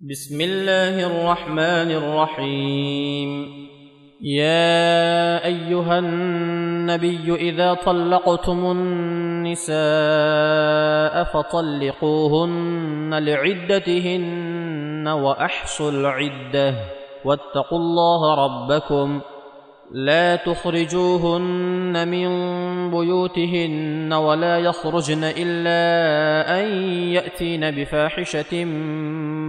بسم الله الرحمن الرحيم. يا أيها النبي إذا طلقتم النساء فطلقوهن لعدتهن وأحصوا العدة واتقوا الله ربكم. لا تخرجوهن من بيوتهن ولا يخرجن إلا أن يأتين بفاحشة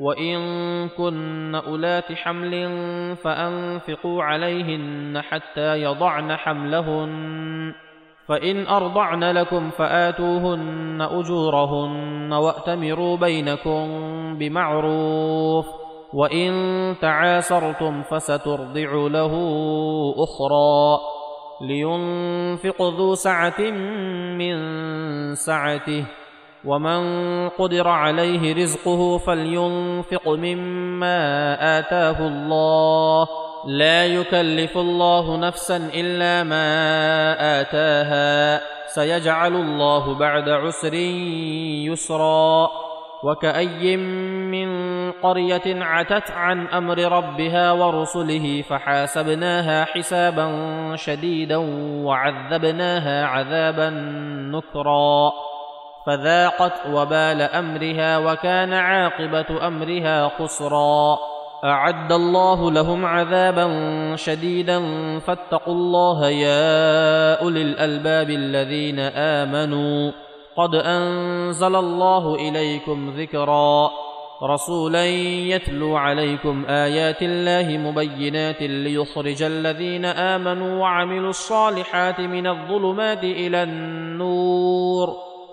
وان كن اولات حمل فانفقوا عليهن حتى يضعن حملهن فان ارضعن لكم فاتوهن اجورهن واتمروا بينكم بمعروف وان تعاسرتم فسترضع له أخرى لينفق ذو سعه من سعته ومن قدر عليه رزقه فلينفق مما اتاه الله لا يكلف الله نفسا الا ما اتاها سيجعل الله بعد عسر يسرا وكأي من قرية عتت عن أمر ربها ورسله فحاسبناها حسابا شديدا وعذبناها عذابا نكرا فذاقت وبال أمرها وكان عاقبة أمرها خسرا. أعد الله لهم عذابا شديدا. فاتقوا الله يا أولي الألباب الذين آمنوا. قد أنزل الله إليكم ذكرا. رسولا يتلو عليكم آيات الله مبينات ليخرج الذين آمنوا وعملوا الصالحات من الظلمات إلى النور.